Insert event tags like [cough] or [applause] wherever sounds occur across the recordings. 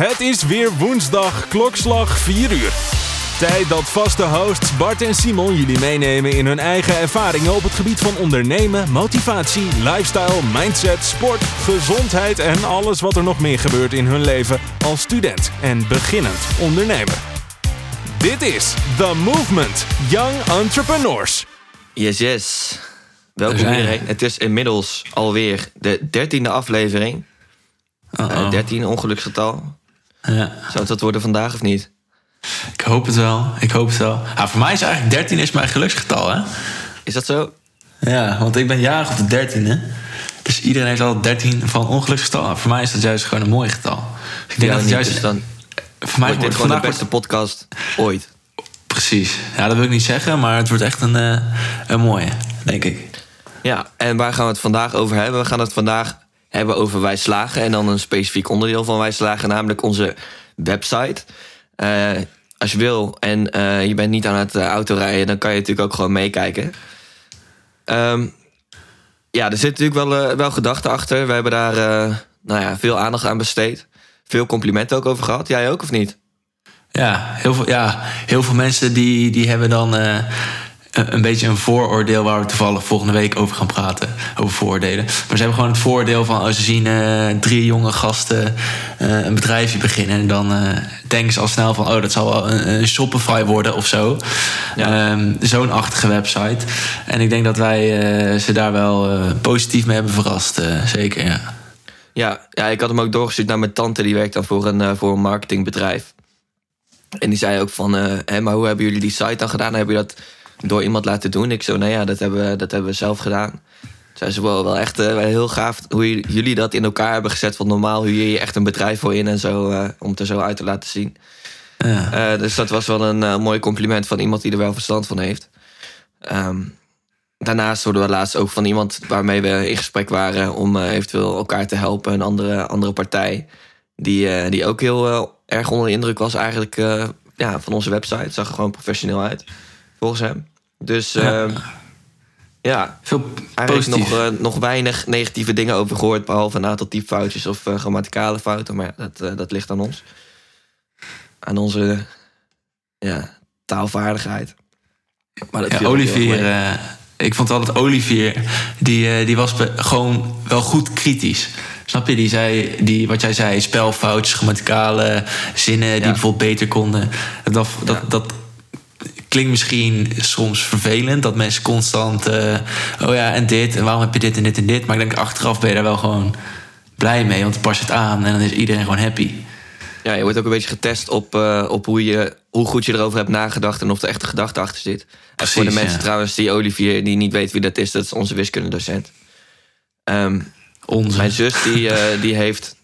Het is weer woensdag, klokslag 4 uur. Tijd dat vaste hosts Bart en Simon jullie meenemen in hun eigen ervaringen op het gebied van ondernemen, motivatie, lifestyle, mindset, sport, gezondheid en alles wat er nog meer gebeurt in hun leven als student en beginnend ondernemer. Dit is The Movement Young Entrepreneurs. Yes, yes. Welkom iedereen. Het is inmiddels alweer de dertiende aflevering. Uh-oh. Eh 13, ongeluksgetal. Ja, Zou het dat worden vandaag of niet? ik hoop het wel. Ik hoop het wel. Ah, voor mij is eigenlijk 13 is mijn geluksgetal, hè? Is dat zo? Ja, want ik ben jarig op de 13e. Dus iedereen heeft altijd 13 van ongeluksgetal. Voor mij is dat juist gewoon een mooi getal. Dus ik denk Ja, dat het juist. dus dan voor mij wordt dit gewoon de beste podcast ooit. precies. Ja, dat wil ik niet zeggen, maar het wordt echt een, eh, een mooie, denk ik. Ja, en waar gaan we het vandaag over hebben? We gaan het vandaag hebben over Wij Slagen. En dan een specifiek onderdeel van Wij Slagen, namelijk onze website. Eh, als je wil en eh, je bent niet aan het uh, autorijden, dan kan je natuurlijk ook gewoon meekijken. Ehm, ja, er zit natuurlijk wel, eh, wel gedachten achter. We hebben daar eh, nou ja, veel aandacht aan besteed. Veel complimenten ook over gehad. Jij ook of niet? Ja, heel veel, ja, heel veel mensen die, die hebben dan eh, een, een beetje een vooroordeel waar we toevallig volgende week over gaan praten. Over vooroordelen. Maar ze hebben gewoon het vooroordeel van als ze zien eh, drie jonge gasten eh, een bedrijfje beginnen. En dan eh, denken ze al snel van oh, dat zal wel een, een Shopify worden of zo. Ja. Ehm, Zo'n achtige website. En ik denk dat wij eh, ze daar wel eh, positief mee hebben verrast. eh, zeker, ja. Ja, ja, ik had hem ook doorgestuurd naar mijn tante. Die werkt dan voor een, eh, voor een marketingbedrijf. En die zei ook van, eh, hè, maar hoe hebben jullie die site dan gedaan? Hebben jullie dat door iemand laten doen? Ik zo, nou ja, dat hebben, we- dat hebben we zelf gedaan. Zei ze, wel, wel echt eh, heel gaaf hoe jullie dat in elkaar hebben gezet. Want normaal huur je je echt een bedrijf voor in en zo, eh, om het er zo uit te laten zien. ja. Eh, dus dat was wel een mooi compliment van iemand die er wel verstand van heeft. Ehm, daarnaast hoorden we laatst ook van iemand waarmee we in gesprek waren om eventueel elkaar te helpen. Een andere, andere partij. Die, die ook heel erg onder de indruk was eigenlijk ja, van onze website. Zag er gewoon professioneel uit, volgens hem. Dus Ja. ehm, ja, Veel eigenlijk positief. nog, eh, nog weinig negatieve dingen over gehoord. Behalve een aantal typfoutjes of eh, grammaticale fouten. Maar dat, eh, dat ligt aan ons. Aan onze ja, taalvaardigheid. Maar dat Ja, Olivier, ik vond altijd Olivier, die, die was gewoon wel goed kritisch. Snap je? Die zei, die, wat jij zei, spelfoutjes, grammaticale zinnen die bijvoorbeeld beter konden. Dat, dat, Ja. dat klinkt misschien soms vervelend, dat mensen constant, eh, oh ja, en dit, en waarom heb je dit en dit en dit. Maar ik denk achteraf ben je daar wel gewoon blij mee, want dan pas je het aan en dan is iedereen gewoon happy. Ja, je wordt ook een beetje getest op, eh, op hoe, je, hoe goed je erover hebt nagedacht en of er echt een gedachte achter zit. En voor de mensen ja. trouwens die Olivier, die niet weet wie dat is, dat is onze wiskundedocent. Ehm Onze. Mijn zus die, eh, [laughs] die heeft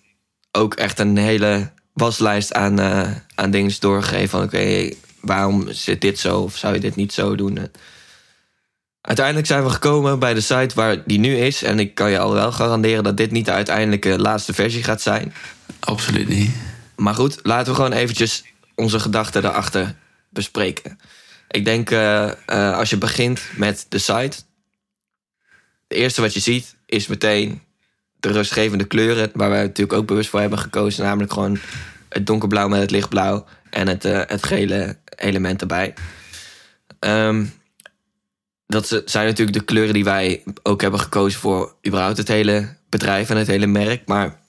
ook echt een hele waslijst aan, aan dingen doorgegeven. Van oké, waarom zit dit zo? Of zou je dit niet zo doen? Uiteindelijk zijn we gekomen bij de site waar die nu is. En ik kan je al wel garanderen dat dit niet de uiteindelijke laatste versie gaat zijn. Absoluut niet. Maar goed, laten we gewoon eventjes onze gedachten daarachter bespreken. Ik denk eh, eh, als je begint met de site. Het eerste wat je ziet is meteen de rustgevende kleuren. Waar wij natuurlijk ook bewust voor hebben gekozen. Namelijk gewoon het donkerblauw met het lichtblauw. En het, eh, het gele element erbij. Ehm, dat zijn natuurlijk de kleuren die wij ook hebben gekozen voor überhaupt het hele bedrijf en het hele merk. Maar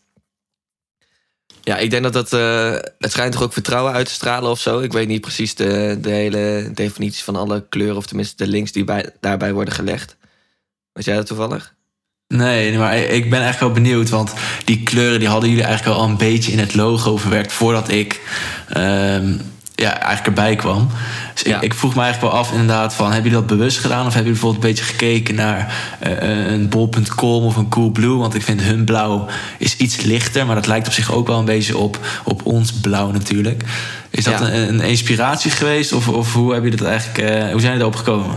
ja, ik denk dat dat. eh, het schijnt toch ook vertrouwen uit te stralen of zo. Ik weet niet precies de, de hele definitie van alle kleuren, of tenminste de links die bij, daarbij worden gelegd. Weet jij dat toevallig? Nee, maar ik ben echt wel benieuwd. Want die kleuren die hadden jullie eigenlijk al een beetje in het logo verwerkt voordat ik ehm, ja, eigenlijk erbij kwam. Dus Ja. ik, ik vroeg me eigenlijk wel af inderdaad van... hebben jullie dat bewust gedaan? Of hebben jullie bijvoorbeeld een beetje gekeken naar eh, een bol.com of een Coolblue? Want ik vind hun blauw is iets lichter... maar dat lijkt op zich ook wel een beetje op, op ons blauw natuurlijk. Is dat Ja. een, een inspiratie geweest? Of, of hoe, heb je dat eigenlijk, eh, hoe zijn jullie erop gekomen?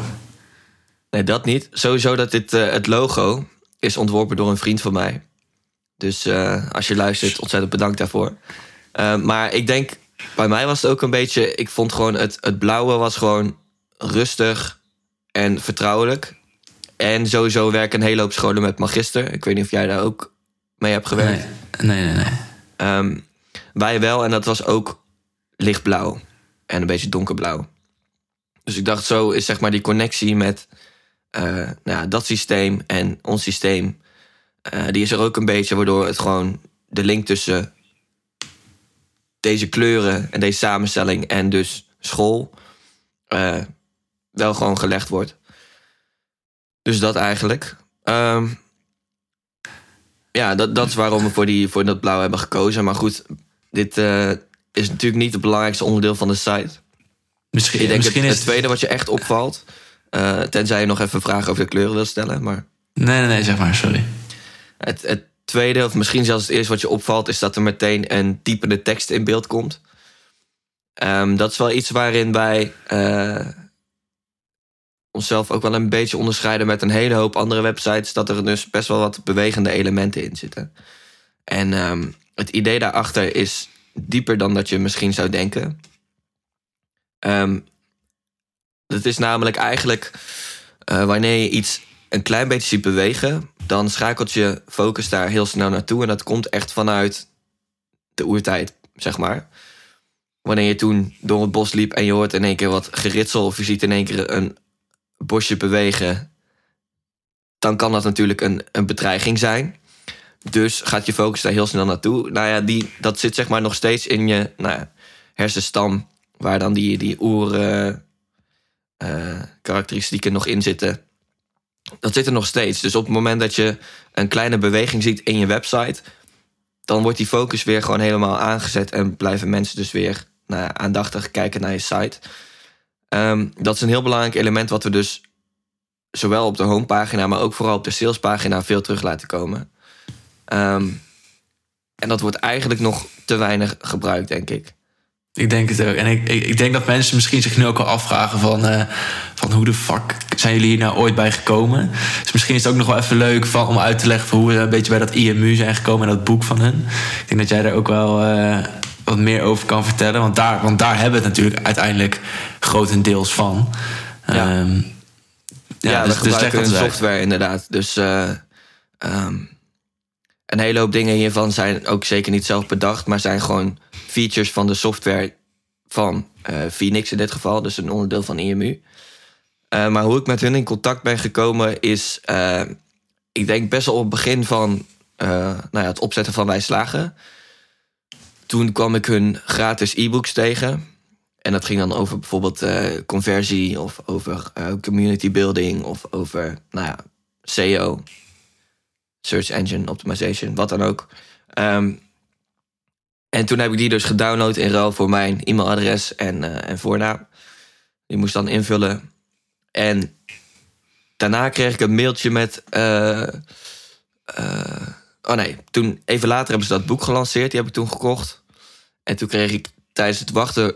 Nee, dat niet. Sowieso dat dit, het logo is ontworpen door een vriend van mij. Dus eh, als je luistert, ontzettend bedankt daarvoor. Eh, maar ik denk, bij mij was het ook een beetje... Ik vond gewoon het, het blauwe was gewoon rustig en vertrouwelijk. En sowieso werken een hele hoop scholen met magister. Ik weet niet of jij daar ook mee hebt gewerkt. Nee, nee, nee. nee. Ehm, Wij wel, en dat was ook lichtblauw. En een beetje donkerblauw. Dus ik dacht, zo is zeg maar die connectie met nou ja, dat systeem en ons systeem. eh, die is er ook een beetje, waardoor het gewoon de link tussen deze kleuren en deze samenstelling en dus school eh, wel gewoon gelegd wordt. Dus dat eigenlijk. Ehm, ja, dat, dat is waarom we voor, die, voor dat blauw hebben gekozen. Maar goed, dit eh, is natuurlijk niet het belangrijkste onderdeel van de site. Misschien, Ik denk misschien het, is het tweede wat je echt opvalt. Eh, tenzij je nog even vragen over de kleuren wil stellen. Maar Nee, nee, nee, zeg maar, sorry. het, het tweede, of misschien zelfs het eerste wat je opvalt, is dat er meteen een typende tekst in beeld komt. Ehm, dat is wel iets waarin wij eh, onszelf ook wel een beetje onderscheiden met een hele hoop andere websites. Dat er dus best wel wat bewegende elementen in zitten. En ehm, het idee daarachter is dieper dan dat je misschien zou denken. Ehm het is namelijk eigenlijk eh, wanneer je iets een klein beetje ziet bewegen, dan schakelt je focus daar heel snel naartoe. En dat komt echt vanuit de oertijd, zeg maar. Wanneer je toen door het bos liep en je hoort in één keer wat geritsel of je ziet in één keer een bosje bewegen, dan kan dat natuurlijk een, een bedreiging zijn. Dus gaat je focus daar heel snel naartoe. Nou ja, die, dat zit zeg maar nog steeds in je nou ja, hersenstam, waar dan die, die oer eh, karakteristieken nog in zitten. Dat zit er nog steeds. Dus op het moment dat je een kleine beweging ziet in je website, dan wordt die focus weer gewoon helemaal aangezet en blijven mensen dus weer nou aandachtig kijken naar je site. Ehm, dat is een heel belangrijk element wat we dus zowel op de homepagina, maar ook vooral op de salespagina veel terug laten komen. Ehm, en dat wordt eigenlijk nog te weinig gebruikt, denk ik. Ik denk het ook. En ik, ik, ik denk dat mensen misschien zich nu ook al afvragen van, eh, van hoe de fuck zijn jullie hier nou ooit bij gekomen? Dus misschien is het ook nog wel even leuk van, om uit te leggen van hoe we een beetje bij dat IMU zijn gekomen en dat boek van hun. Ik denk dat jij daar ook wel eh, wat meer over kan vertellen. Want daar, want daar hebben we het natuurlijk uiteindelijk grotendeels van. Ja. Ehm, Ja, dus- we dus gebruiken dat uit. software inderdaad. Dus eh, ehm, een hele hoop dingen hiervan zijn ook zeker niet zelf bedacht, maar zijn gewoon features van de software van eh, Phoenix in dit geval, dus een onderdeel van IMU. Eh, maar hoe ik met hun in contact ben gekomen is, eh, ik denk best wel op het begin van nou ja, het opzetten van Wij Slagen. Toen kwam ik hun gratis e-books tegen. En dat ging dan over bijvoorbeeld conversie of over community building of over nou ja, SEO, Search Engine Optimization, wat dan ook. Ehm, en toen heb ik die dus gedownload in ruil voor mijn e-mailadres en, eh, en voornaam. Die moest dan invullen. En daarna kreeg ik een mailtje met. eh, eh, oh nee, toen even later hebben ze dat boek gelanceerd. Die heb ik toen gekocht. En toen kreeg ik tijdens het wachten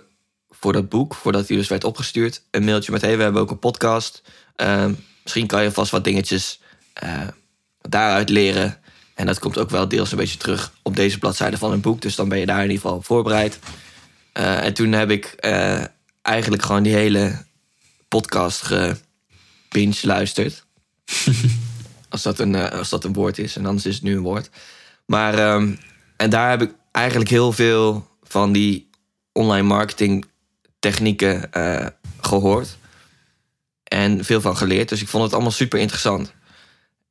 voor dat boek, voordat die dus werd opgestuurd, een mailtje met: hey, we hebben ook een podcast. Ehm, misschien kan je vast wat dingetjes daaruit leren. En dat komt ook wel deels een beetje terug op deze bladzijde van een boek. Dus dan ben je daar in ieder geval voorbereid. Eh, en toen heb ik eh, eigenlijk gewoon die hele podcast gebinge luisterd. [laughs] als, dat een, eh, als dat een woord is. En anders is het nu een woord. Maar, ehm, en daar heb ik eigenlijk heel veel van die online marketing technieken eh, gehoord. En veel van geleerd. Dus ik vond het allemaal super interessant.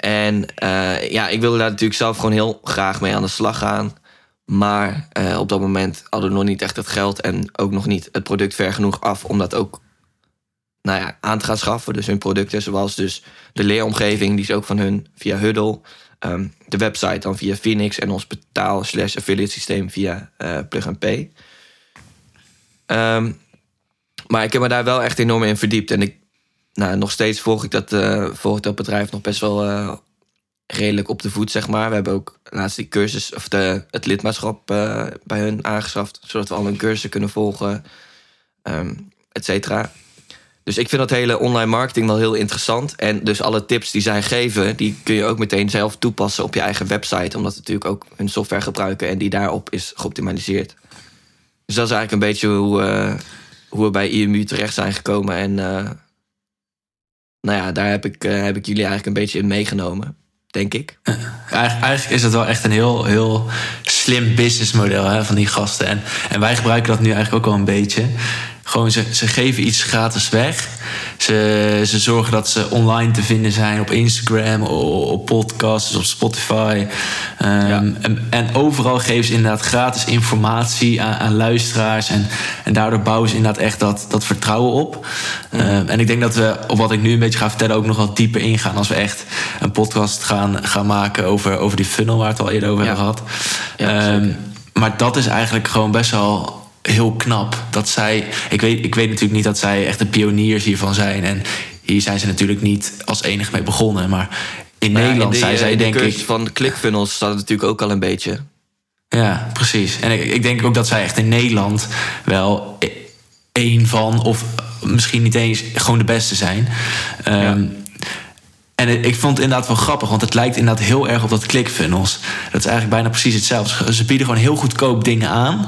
En eh, ja, ik wilde daar natuurlijk zelf gewoon heel graag mee aan de slag gaan. Maar eh, op dat moment hadden we nog niet echt het geld en ook nog niet het product ver genoeg af om dat ook nou ja, aan te gaan schaffen. Dus hun producten, zoals dus de leeromgeving, die is ook van hun via Huddle. Ehm, de website dan via Phoenix en ons betaal slash affiliate systeem via eh, Plug and Pay. Ehm, maar ik heb me daar wel echt enorm in verdiept. En ik, nou, nog steeds volg ik dat, eh, volg dat bedrijf nog best wel eh, redelijk op de voet, zeg maar. We hebben ook laatst die cursus, of de, het lidmaatschap eh, bij hun aangeschaft. Zodat we al hun cursussen kunnen volgen, ehm et cetera. Dus ik vind dat hele online marketing wel heel interessant. En dus alle tips die zij geven, die kun je ook meteen zelf toepassen op je eigen website. Omdat we natuurlijk ook hun software gebruiken en die daarop is geoptimaliseerd. Dus dat is eigenlijk een beetje hoe, hoe we bij IMU terecht zijn gekomen. En nou ja, daar heb ik, eh, heb ik jullie eigenlijk een beetje in meegenomen. denk ik. Eigenlijk, eigenlijk is het wel echt een heel, heel slim businessmodel hè, van die gasten. En, en wij gebruiken dat nu eigenlijk ook wel een beetje. Gewoon, ze, ze geven iets gratis weg. Ze, ze zorgen dat ze online te vinden zijn op Instagram, op, op podcasts, op Spotify. Ehm, en, en overal geven ze inderdaad gratis informatie aan, aan luisteraars. En, en daardoor bouwen ze inderdaad echt dat, dat vertrouwen op. Ehm, en ik denk dat we, op wat ik nu een beetje ga vertellen, ook nog wat dieper ingaan. Als we echt een podcast gaan, gaan maken over, over die funnel waar we het al eerder over Ja. hebben gehad. Ja, Ehm, maar dat is eigenlijk gewoon best wel heel knap. Dat zij, ik weet, ik weet natuurlijk niet dat zij echt de pioniers hiervan zijn. En hier zijn ze natuurlijk niet als enige mee begonnen. Maar in Maar ja, Nederland in de, zijn zij in de denk ik... van ClickFunnels staat natuurlijk ook al een beetje. Ja, precies. En ik, ik denk ook dat zij echt in Nederland wel e- één van... of misschien niet eens gewoon de beste zijn. Ehm, En ik vond het inderdaad wel grappig, want het lijkt inderdaad heel erg op dat ClickFunnels. Dat is eigenlijk bijna precies hetzelfde. Ze bieden gewoon heel goedkoop dingen aan.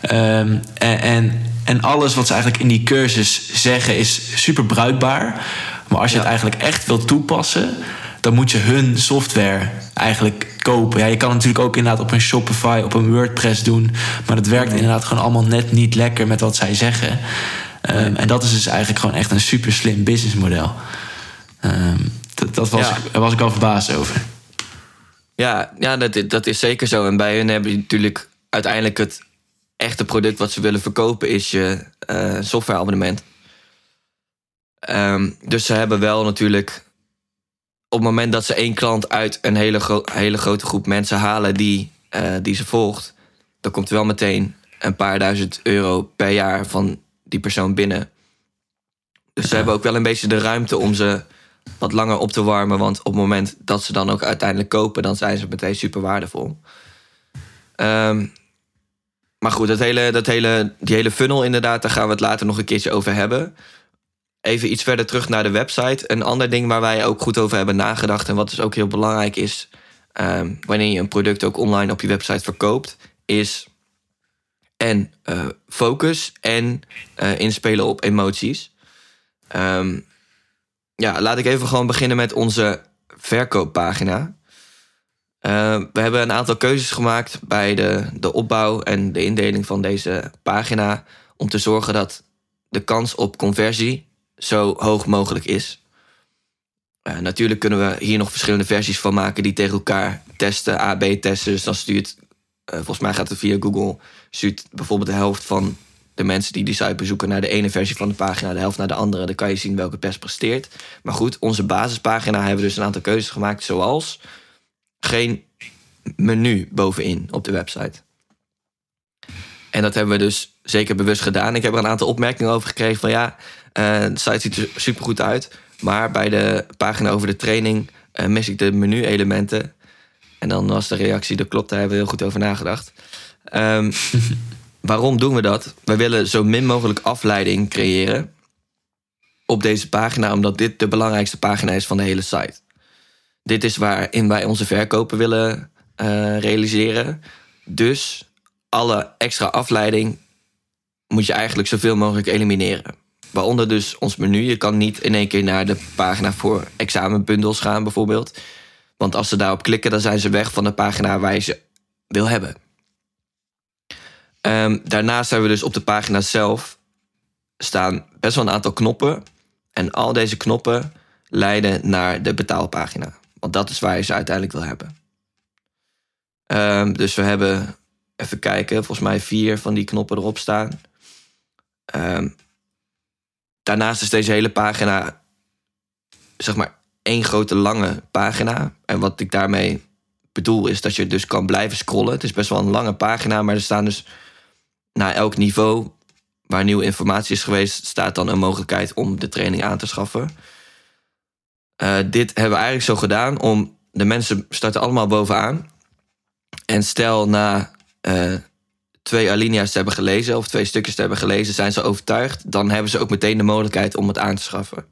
Ehm, en, en, en alles wat ze eigenlijk in die cursus zeggen is super bruikbaar. Maar als je het eigenlijk echt wilt toepassen, dan moet je hun software eigenlijk kopen. Ja, je kan het natuurlijk ook inderdaad op een Shopify, op een WordPress doen. Maar het werkt inderdaad gewoon allemaal net niet lekker met wat zij zeggen. Ehm, En dat is dus eigenlijk gewoon echt een super slim businessmodel. Ehm, dat, dat was Ja. ik, daar was ik al verbaasd over. Ja, ja dat, dat is zeker zo. En bij hun heb je natuurlijk uiteindelijk het echte product wat ze willen verkopen, is je eh, softwareabonnement. Ehm, dus ze hebben wel natuurlijk. Op het moment dat ze één klant uit een hele, gro- hele grote groep mensen halen die, eh, die ze volgt, dan komt er wel meteen een paar duizend euro per jaar van die persoon binnen. Dus ze hebben ook wel een beetje de ruimte om ze wat langer op te warmen. Want op het moment dat ze dan ook uiteindelijk kopen, dan zijn ze meteen super waardevol. Ehm, maar goed, dat hele, dat hele, die hele funnel inderdaad, daar gaan we het later nog een keertje over hebben. Even iets verder terug naar de website. Een ander ding waar wij ook goed over hebben nagedacht... en wat dus ook heel belangrijk is... ehm, wanneer je een product ook online op je website verkoopt... is en eh, focus en eh, inspelen op emoties. Ehm, ja, laat ik even gewoon beginnen met onze verkooppagina. Eh, we hebben een aantal keuzes gemaakt bij de, de opbouw en de indeling van deze pagina. Om te zorgen dat de kans op conversie zo hoog mogelijk is. Eh, natuurlijk kunnen we hier nog verschillende versies van maken die tegen elkaar testen, AB testen. Dus dan stuurt, eh, volgens mij gaat het via Google, stuurt bijvoorbeeld de helft van de mensen die die site bezoeken naar de ene versie van de pagina, de helft naar de andere. Dan kan je zien welke het best presteert. Maar goed, onze basispagina hebben we dus een aantal keuzes gemaakt, zoals geen menu bovenin op de website. En dat hebben we dus zeker bewust gedaan. Ik heb er een aantal opmerkingen over gekregen van ja, eh, de site ziet er supergoed uit. Maar bij de pagina over de training eh, mis ik de menu-elementen. En dan was de reactie, dat klopt, daar hebben we heel goed over nagedacht. Ehm, [laughs] waarom doen we dat? We willen zo min mogelijk afleiding creëren op deze pagina, omdat dit de belangrijkste pagina is van de hele site. Dit is waarin wij onze verkopen willen eh, realiseren. Dus alle extra afleiding moet je eigenlijk zoveel mogelijk elimineren. Waaronder dus ons menu. Je kan niet in één keer naar de pagina voor examenbundels gaan, bijvoorbeeld. Want als ze daarop klikken, dan zijn ze weg van de pagina waar je ze wil hebben. Ehm, daarnaast hebben we dus op de pagina zelf staan best wel een aantal knoppen. En al deze knoppen leiden naar de betaalpagina. Want dat is waar je ze uiteindelijk wil hebben. Ehm, dus we hebben, even kijken, volgens mij vier van die knoppen erop staan. Ehm, daarnaast is deze hele pagina, zeg maar, één grote lange pagina. En wat ik daarmee bedoel is dat je dus kan blijven scrollen. Het is best wel een lange pagina, maar er staan dus na elk niveau waar nieuwe informatie is geweest, staat dan een mogelijkheid om de training aan te schaffen. Eh, dit hebben we eigenlijk zo gedaan om de mensen starten allemaal bovenaan. En stel na eh, twee alinea's te hebben gelezen of twee stukjes te hebben gelezen, zijn ze overtuigd, dan hebben ze ook meteen de mogelijkheid om het aan te schaffen.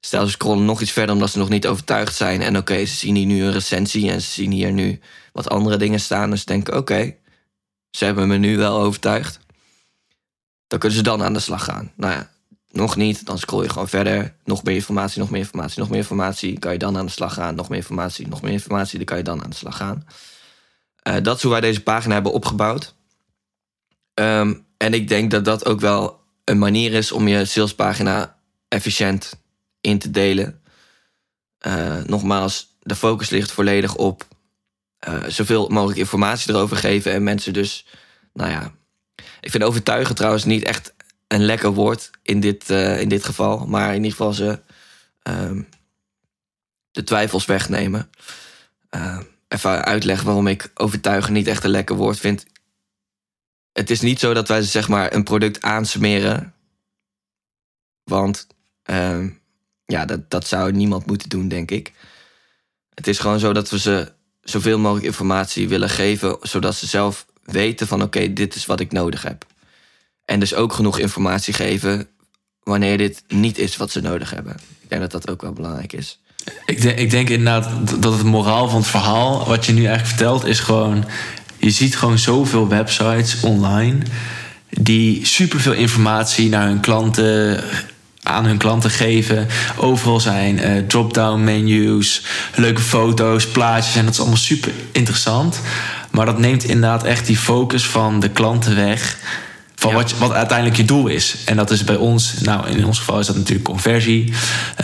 Stel ze scrollen nog iets verder omdat ze nog niet overtuigd zijn. En oké, ze zien hier nu een recensie en ze zien hier nu wat andere dingen staan. Dus ze denken, oké, ze hebben me nu wel overtuigd. Dan kunnen ze dan aan de slag gaan. Nou ja, nog niet, dan scroll je gewoon verder. Nog meer informatie, nog meer informatie, nog meer informatie. Kan je dan aan de slag gaan. Nog meer informatie, nog meer informatie. Dan kan je dan aan de slag gaan. Eh, dat is hoe wij deze pagina hebben opgebouwd. Ehm, en ik denk dat dat ook wel een manier is om je salespagina efficiënt in te delen. Uh, nogmaals, de focus ligt volledig op uh, zoveel mogelijk informatie erover geven en mensen dus, nou ja, ik vind overtuigen trouwens niet echt een lekker woord in dit, uh, in dit geval, maar in ieder geval ze um, de twijfels wegnemen. even uitleggen waarom ik overtuigen niet echt een lekker woord vind. Het is niet zo dat wij zeg maar een product aansmeren, want uh, ja, dat, dat zou niemand moeten doen, denk ik. Het is gewoon zo dat we ze zoveel mogelijk informatie willen geven, zodat ze zelf weten van oké, dit is wat ik nodig heb. En dus ook genoeg informatie geven wanneer dit niet is wat ze nodig hebben. Ik denk dat dat ook wel belangrijk is. Ik denk, ik denk inderdaad dat het moraal van het verhaal, wat je nu eigenlijk vertelt, is gewoon: je ziet gewoon zoveel websites online die superveel informatie naar hun klanten aan hun klanten geven. Overal zijn uh, drop-down menus, leuke foto's, plaatjes. En dat is allemaal super interessant. Maar dat neemt inderdaad echt die focus van de klanten weg. Van wat, wat uiteindelijk je doel is. En dat is bij ons, nou in ons geval is dat natuurlijk conversie.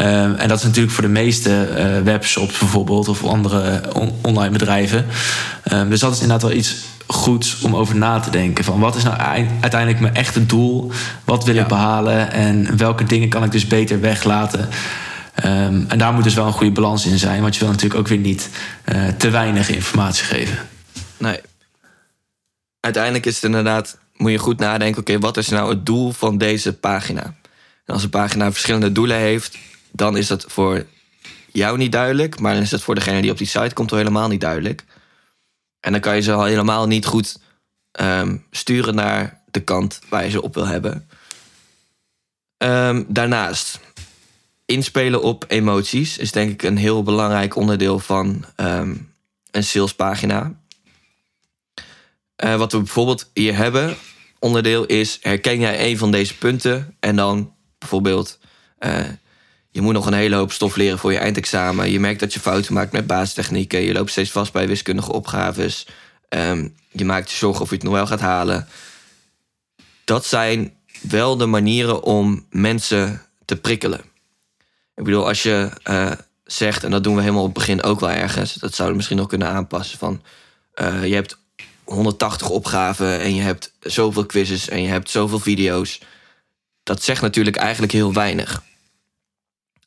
Uh, en dat is natuurlijk voor de meeste uh, webshops bijvoorbeeld, of andere online bedrijven. Uh, dus dat is inderdaad wel iets goed om over na te denken. Van wat is nou uiteindelijk mijn echte doel? Wat wil ik behalen? En welke dingen kan ik dus beter weglaten? Um, en daar moet dus wel een goede balans in zijn. Want je wil natuurlijk ook weer niet uh, te weinig informatie geven. Nee. Uiteindelijk is het inderdaad, moet je goed nadenken: oké, wat is nou het doel van deze pagina? En als een pagina verschillende doelen heeft, dan is dat voor jou niet duidelijk. Maar dan is dat voor degene die op die site komt al helemaal niet duidelijk. En dan kan je ze al helemaal niet goed um, sturen naar de kant waar je ze op wil hebben. Um, daarnaast, inspelen op emoties is denk ik een heel belangrijk onderdeel van um, een salespagina. Uh, wat we bijvoorbeeld hier hebben, onderdeel is: herken jij een van deze punten? En dan bijvoorbeeld. Uh, je moet nog een hele hoop stof leren voor je eindexamen. Je merkt dat je fouten maakt met basistechnieken. Je loopt steeds vast bij wiskundige opgaves. Um, je maakt je zorgen of je het nog wel gaat halen. Dat zijn wel de manieren om mensen te prikkelen. Ik bedoel, als je uh, zegt, en dat doen we helemaal op het begin ook wel ergens, dat zouden we misschien nog kunnen aanpassen. Van uh, je hebt 180 opgaven en je hebt zoveel quizzes en je hebt zoveel video's. Dat zegt natuurlijk eigenlijk heel weinig.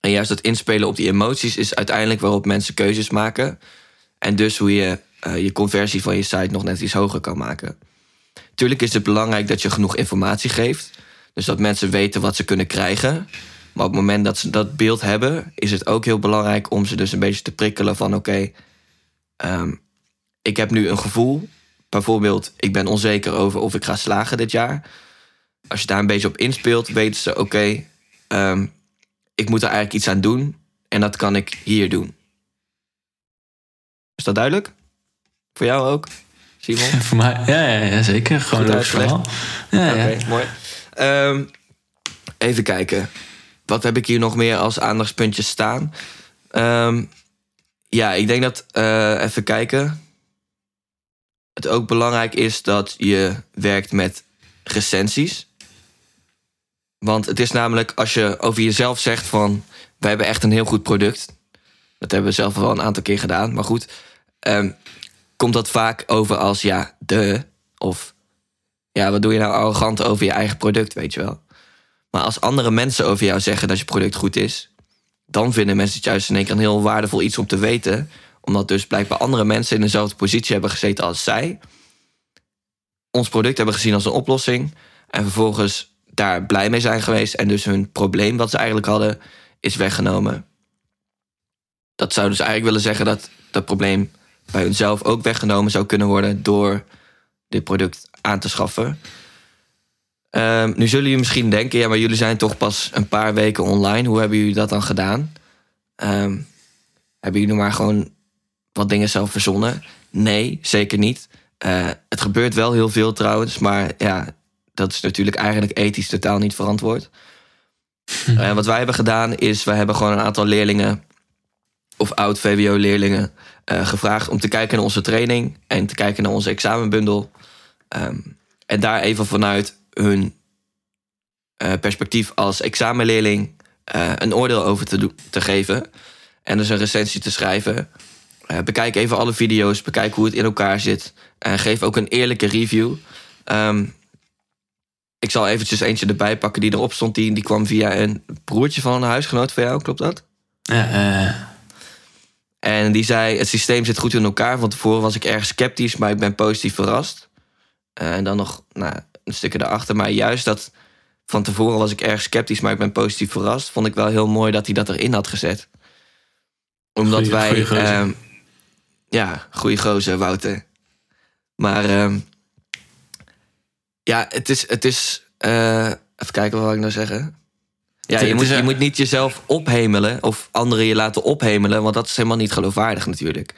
En juist dat inspelen op die emoties is uiteindelijk waarop mensen keuzes maken. En dus hoe je uh, je conversie van je site nog net iets hoger kan maken. Tuurlijk is het belangrijk dat je genoeg informatie geeft. Dus dat mensen weten wat ze kunnen krijgen. Maar op het moment dat ze dat beeld hebben, is het ook heel belangrijk om ze dus een beetje te prikkelen van oké, um, ik heb nu een gevoel. Bijvoorbeeld, ik ben onzeker over of ik ga slagen dit jaar. Als je daar een beetje op inspeelt, weten ze oké, um, ik moet er eigenlijk iets aan doen. En dat kan ik hier doen. Is dat duidelijk? Voor jou ook, Simon? [laughs] Voor mij, ja, ja, ja zeker. Gewoon een verhaal. Ja, mooi. Um, even kijken. Wat heb ik hier nog meer als aandachtspuntjes staan? Um, ja, ik denk dat, uh, even kijken. Het ook belangrijk is dat je werkt met recensies. Want het is namelijk als je over jezelf zegt van... wij hebben echt een heel goed product. Dat hebben we zelf wel een aantal keer gedaan. Maar goed, um, komt dat vaak over als ja, de. Of ja, wat doe je nou arrogant over je eigen product, weet je wel. Maar als andere mensen over jou zeggen dat je product goed is, dan vinden mensen het juist in één keer een heel waardevol iets om te weten. Omdat dus blijkbaar andere mensen in dezelfde positie hebben gezeten als zij. Ons product hebben gezien als een oplossing. En vervolgens daar blij mee zijn geweest. En dus hun probleem wat ze eigenlijk hadden, is weggenomen. Dat zou dus eigenlijk willen zeggen dat dat probleem bij hunzelf ook weggenomen zou kunnen worden door dit product aan te schaffen. Um, nu zullen jullie misschien denken, ja, maar jullie zijn toch pas een paar weken online. Hoe hebben jullie dat dan gedaan? Um, hebben jullie maar gewoon wat dingen zelf verzonnen? Nee, zeker niet. Uh, het gebeurt wel heel veel trouwens, maar ja, dat is natuurlijk eigenlijk ethisch totaal niet verantwoord. [laughs] Eh, wat wij hebben gedaan is, wij hebben gewoon een aantal leerlingen of oud VWO-leerlingen eh, gevraagd om te kijken naar onze training en te kijken naar onze examenbundel. Ehm, en daar even vanuit hun eh, perspectief als examenleerling een oordeel over te, te geven. En dus een recensie te schrijven. Bekijk even alle video's, bekijk hoe het in elkaar zit. En geef ook een eerlijke review. Ehm, ik zal eventjes eentje erbij pakken die erop stond. Die, die kwam via een broertje van een huisgenoot van jou, klopt dat? Eh, En die zei, het systeem zit goed in elkaar. Van tevoren was ik erg sceptisch, maar ik ben positief verrast. Eh, en dan nog nou, een stukje daarachter. Maar juist dat van tevoren was ik erg sceptisch, maar ik ben positief verrast. Vond ik wel heel mooi dat hij dat erin had gezet. Omdat Goeie- wij... goeie ehm, ja, goeie gozer, Wouter. Maar ehm, ja, het is... Het is eh, even kijken wat ik nou zeggen. Ja, je moet, je moet niet jezelf ophemelen of anderen je laten ophemelen, want dat is helemaal niet geloofwaardig natuurlijk.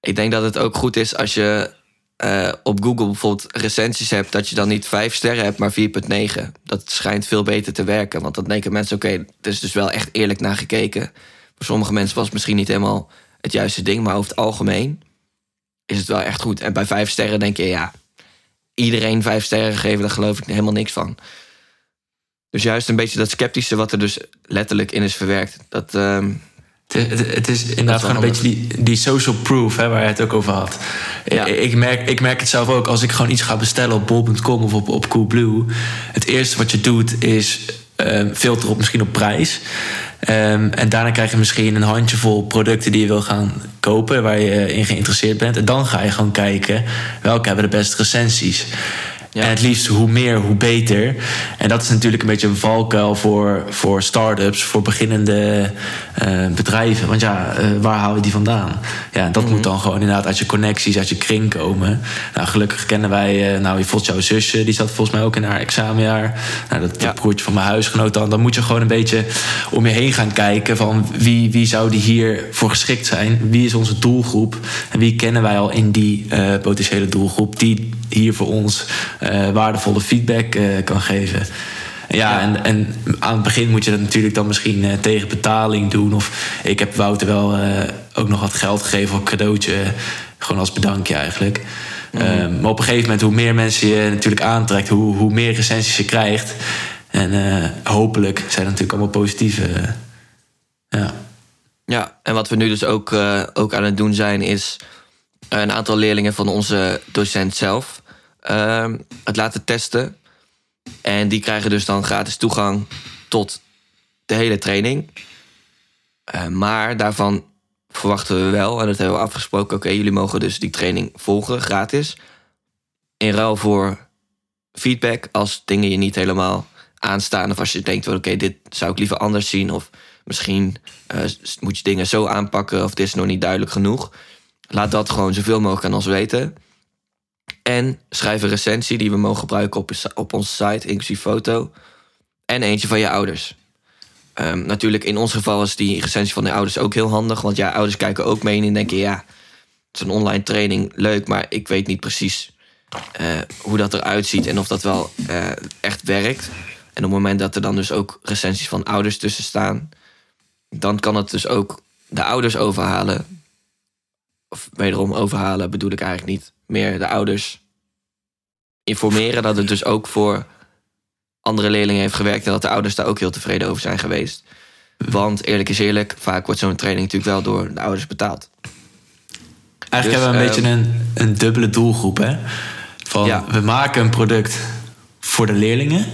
Ik denk dat het ook goed is als je eh, op Google bijvoorbeeld recensies hebt, dat je dan niet vijf sterren hebt, maar 4,9. Dat schijnt veel beter te werken, want dan denken mensen: oké, het is dus wel echt eerlijk naar gekeken. Voor sommige mensen was het misschien niet helemaal het juiste ding, maar over het algemeen is het wel echt goed. En bij vijf sterren denk je: ja, iedereen vijf sterren geven, daar geloof ik helemaal niks van. Dus juist een beetje dat sceptische wat er dus letterlijk in is verwerkt. Dat, ehm, Het, is inderdaad gewoon een beetje die, die social proof hè, waar je het ook over had. Ja. Ik, merk, ik merk het zelf ook als ik gewoon iets ga bestellen op bol.com of op, op Coolblue. Het eerste wat je doet is filter op misschien op prijs. Ehm, en daarna krijg je misschien een handjevol producten die je wil gaan kopen, waar je eh, in geïnteresseerd bent. En dan ga je gewoon kijken welke hebben de beste recensies. Ja. En het liefst hoe meer, hoe beter. En dat is natuurlijk een beetje een valkuil voor, voor start-ups, voor beginnende eh, bedrijven. Want ja, eh, waar haal je die vandaan? Ja, dat moet dan gewoon inderdaad uit je connecties, uit je kring komen. Nou, gelukkig kennen wij, eh, nou, je jouw zusje, die zat volgens mij ook in haar examenjaar. Nou, dat, Ja. broertje van mijn huisgenoot dan. Dan moet je gewoon een beetje om je heen gaan kijken van wie, wie zou die hier voor geschikt zijn? Wie is onze doelgroep? En wie kennen wij al in die potentiële doelgroep die hier voor ons eh, waardevolle feedback eh, kan geven? Ja, Ja. En, en aan het begin moet je dat natuurlijk dan misschien eh, tegen betaling doen. Of ik heb Wouter wel ook nog wat geld gegeven voor een cadeautje. Gewoon als bedankje eigenlijk. Eh, maar op een gegeven moment, hoe meer mensen je natuurlijk aantrekt, hoe, hoe meer recensies je krijgt. En hopelijk zijn er natuurlijk allemaal positieve. ja. Ja, en wat we nu dus ook, ook aan het doen zijn, is een aantal leerlingen van onze docent zelf ehm, het laten testen. En die krijgen dus dan gratis toegang tot de hele training. Eh, maar daarvan verwachten we wel, en dat hebben we afgesproken, oké, jullie mogen dus die training volgen, gratis. In ruil voor feedback als dingen je niet helemaal aanstaan. Of als je denkt, oké, dit zou ik liever anders zien. Of misschien eh, moet je dingen zo aanpakken of dit is nog niet duidelijk genoeg. Laat dat gewoon zoveel mogelijk aan ons weten. En schrijf een recensie die we mogen gebruiken op, op onze site, inclusief foto. En eentje van je ouders. Ehm, natuurlijk, in ons geval is die recensie van de ouders ook heel handig. Want ja, ouders kijken ook mee en denken... ja, het is een online training, leuk... maar ik weet niet precies eh, hoe dat eruit ziet... en of dat wel eh, echt werkt. En op het moment dat er dan dus ook recensies van ouders tussen staan... dan kan het dus ook de ouders overhalen. Of wederom overhalen bedoel ik eigenlijk niet. Meer de ouders informeren dat het dus ook voor andere leerlingen heeft gewerkt... en dat de ouders daar ook heel tevreden over zijn geweest. Want eerlijk is eerlijk, vaak wordt zo'n training natuurlijk wel door de ouders betaald. Eigenlijk Dus, hebben we een beetje ehm, een, een dubbele doelgroep. Hè? Van, Ja. We maken een product voor de leerlingen.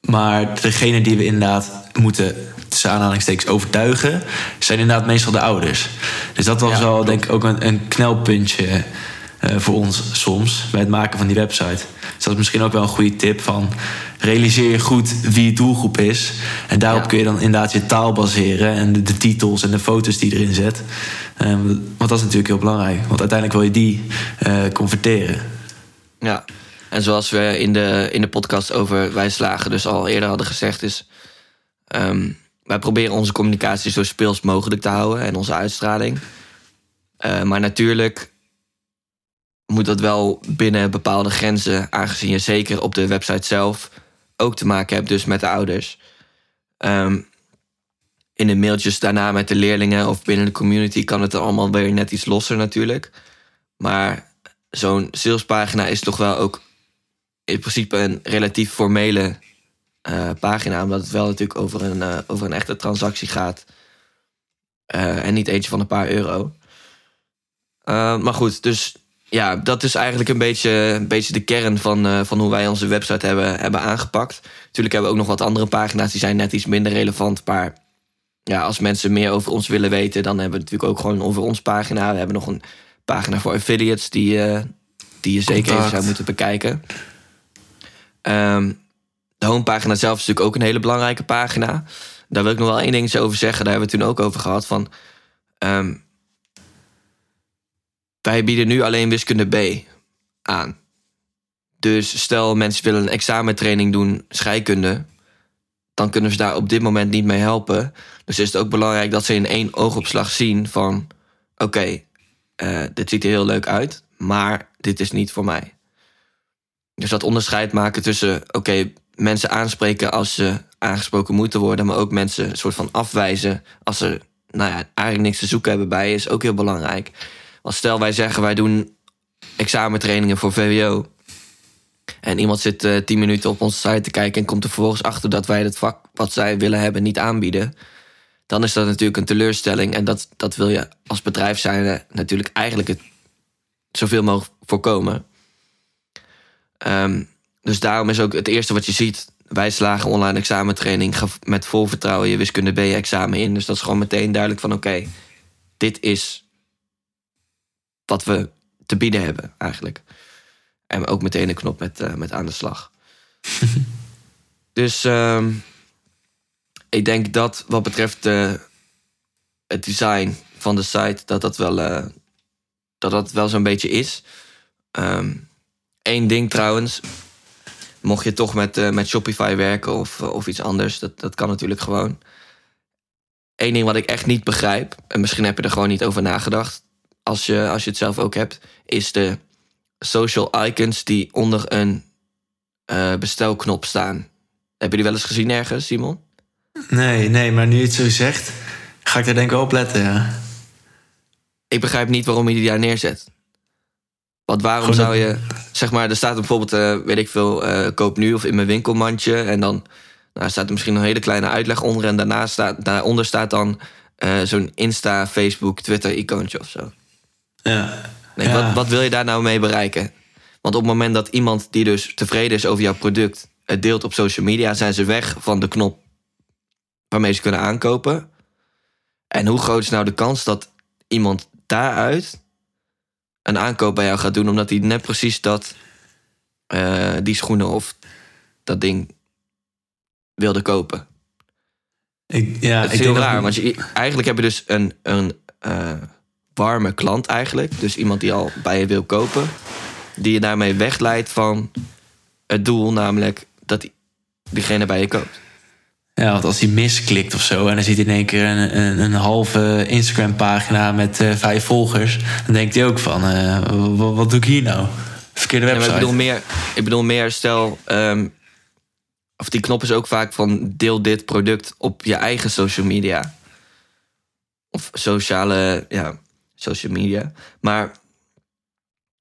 Maar degene die we inderdaad moeten, tussen aanhalingstekens, overtuigen... zijn inderdaad meestal de ouders. Dus dat was Ja, wel, klopt. denk ik, ook een, een knelpuntje voor ons soms... bij het maken van die website. Dus dat is misschien ook wel een goede tip van... realiseer je goed wie je doelgroep is. En daarop Ja. kun je dan inderdaad je taal baseren... en de, de titels en de foto's die je erin zet. Ehm, want dat is natuurlijk heel belangrijk. Want uiteindelijk wil je die eh, converteren. Ja, en zoals we in de, in de podcast over Wij Slagen dus al eerder hadden gezegd, is. ehm, wij proberen onze communicatie zo speels mogelijk te houden en onze uitstraling. Eh, maar natuurlijk moet dat wel binnen bepaalde grenzen, aangezien je zeker op de website zelf ook te maken hebt dus met de ouders. Ehm, in de mailtjes daarna met de leerlingen of binnen de community kan het allemaal weer net iets losser natuurlijk. Maar zo'n salespagina is toch wel ook in principe een relatief formele eh, pagina. Omdat het wel natuurlijk over een, eh, over een echte transactie gaat. Eh, en niet eentje van een paar euro. Maar goed, dus ja, dat is eigenlijk een beetje, een beetje de kern van, uh, van hoe wij onze website hebben, hebben aangepakt. Natuurlijk hebben we ook nog wat andere pagina's die zijn net iets minder relevant. Maar ja, als mensen meer over ons willen weten, dan hebben we natuurlijk ook gewoon over ons pagina. We hebben nog een pagina voor affiliates die, uh, die je zeker even zou moeten bekijken. Um, de homepagina zelf is natuurlijk ook een hele belangrijke pagina. Daar wil ik nog wel één dingetje over zeggen. Daar hebben we het toen ook over gehad. Van, um, wij bieden nu alleen wiskunde B aan. Dus stel mensen willen een examentraining doen, scheikunde. Dan kunnen ze daar op dit moment niet mee helpen. Dus is het ook belangrijk dat ze in één oogopslag zien van... Oké, uh, dit ziet er heel leuk uit, maar dit is niet voor mij. Dus dat onderscheid maken tussen... Oké, mensen aanspreken als ze aangesproken moeten worden... maar ook mensen een soort van afwijzen als ze nou ja, eigenlijk niks te zoeken hebben bij... is ook heel belangrijk. Want stel wij zeggen wij doen examentrainingen voor VWO. En iemand zit uh, tien minuten op onze site te kijken en komt er vervolgens achter dat wij het vak wat zij willen hebben niet aanbieden. Dan is dat natuurlijk een teleurstelling. En dat, dat wil je als bedrijf zijn natuurlijk eigenlijk het zoveel mogelijk voorkomen. Um, dus daarom is ook het eerste wat je ziet. Wij slagen online examentraining met vol vertrouwen je wiskunde B-examen in. Dus dat is gewoon meteen duidelijk van oké, dit is wat we te bieden hebben eigenlijk. En ook meteen een knop met, uh, met aan de slag. [laughs] dus um, ik denk dat wat betreft uh, het design van de site, dat dat wel, uh, dat dat wel zo'n beetje is. Eén um, ding trouwens, mocht je toch met, met Shopify werken of, of iets anders, dat, dat kan natuurlijk gewoon. Eén ding wat ik echt niet begrijp, en misschien heb je er gewoon niet over nagedacht, als je, als je het zelf ook hebt, is de social icons die onder een uh, bestelknop staan. Heb je die wel eens gezien ergens, Simon? Nee, nee, maar nu je het zo zegt, ga ik daar denk ik op letten, ja. Ik begrijp niet waarom je die daar neerzet. Want waarom Gewoon zou je, zeg maar, er staat bijvoorbeeld, uh, weet ik veel, uh, koop nu of in mijn winkelmandje. En dan nou, staat er misschien een hele kleine uitleg onder. En daarna staat, daaronder staat dan zo'n Insta, Facebook, Twitter icoontje of zo. Ja. Nee, ja. Wat, wat wil je daar nou mee bereiken? Want op het moment dat iemand die dus tevreden is over jouw product het deelt op social media, zijn ze weg van de knop waarmee ze kunnen aankopen. En hoe groot is nou de kans dat iemand daaruit een aankoop bij jou gaat doen, omdat hij net precies dat, uh, die schoenen of dat ding wilde kopen? Ik, ja, het is ik heel raar, want je, eigenlijk heb je dus een, een uh, warme klant eigenlijk. Dus iemand die al bij je wil kopen. Die je daarmee wegleidt van het doel, namelijk dat die, diegene bij je koopt. Ja, want als hij misklikt of zo en dan ziet hij in één keer een, een, een halve Instagram-pagina met uh, vijf volgers, dan denkt hij ook van: uh, wat, wat, doe ik hier nou? Verkeerde website. Ja, ik, bedoel meer, ik bedoel meer, stel, um, of die knop is ook vaak van deel dit product op je eigen social media. Of sociale, ja, social media. Maar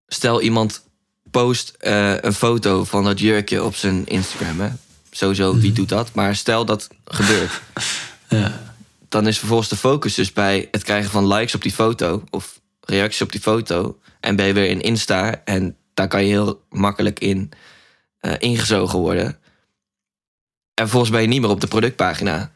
stel iemand post uh, een foto van dat jurkje op zijn Instagram. Hè? Sowieso, wie Mhm. doet dat? Maar stel dat gebeurt. [laughs] Ja. Dan is vervolgens de focus dus bij het krijgen van likes op die foto. Of reacties op die foto. En ben je weer in Insta. En daar kan je heel makkelijk in uh, ingezogen worden. En vervolgens ben je niet meer op de productpagina.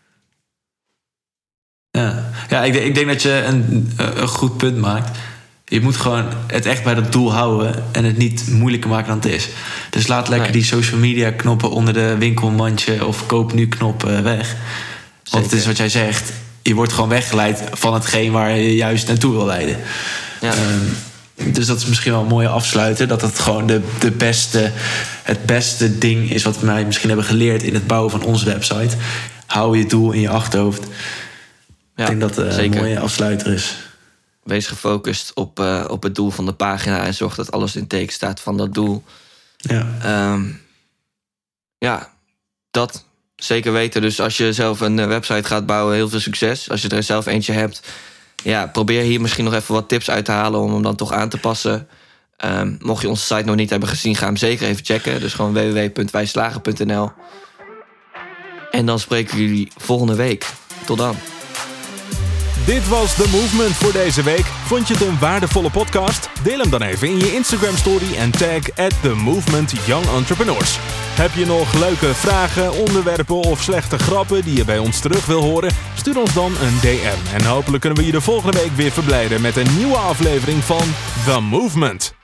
Ja, ja ik, denk, ik denk dat je een, een goed punt maakt. Je moet gewoon het echt bij dat doel houden en het niet moeilijker maken dan het is. Dus laat lekker Nee. die social media knoppen onder de winkelmandje of koop nu knop eh, weg. Want het is wat jij zegt, je wordt gewoon weggeleid van hetgeen waar je juist naartoe wil leiden. Ja. Ehm, dus dat is misschien wel een mooie afsluiter. Dat het gewoon de, de beste, het beste ding is wat wij misschien hebben geleerd in het bouwen van onze website. Hou je doel in je achterhoofd. Ik denk dat het een zeker. mooie afsluiter is. Wees gefocust op, uh, op het doel van de pagina. En zorg dat alles in teken staat van dat doel. Ja. Um, ja, dat. zeker weten. Dus als je zelf een eh, website gaat bouwen, heel veel succes. Als je er zelf eentje hebt, ja, probeer hier misschien nog even wat tips uit te halen om hem dan toch aan te passen. Ehm, mocht je onze site nog niet hebben gezien, ga hem zeker even checken. Dus gewoon www.wijslagen.nl. En dan spreken we jullie volgende week. Tot dan. Dit was The Movement voor deze week. Vond je het een waardevolle podcast? Deel hem dan even in je Instagram story en tag at The Movement Young Entrepreneurs. Heb je nog leuke vragen, onderwerpen of slechte grappen die je bij ons terug wil horen? Stuur ons dan een DM en hopelijk kunnen we je de volgende week weer verblijden met een nieuwe aflevering van The Movement.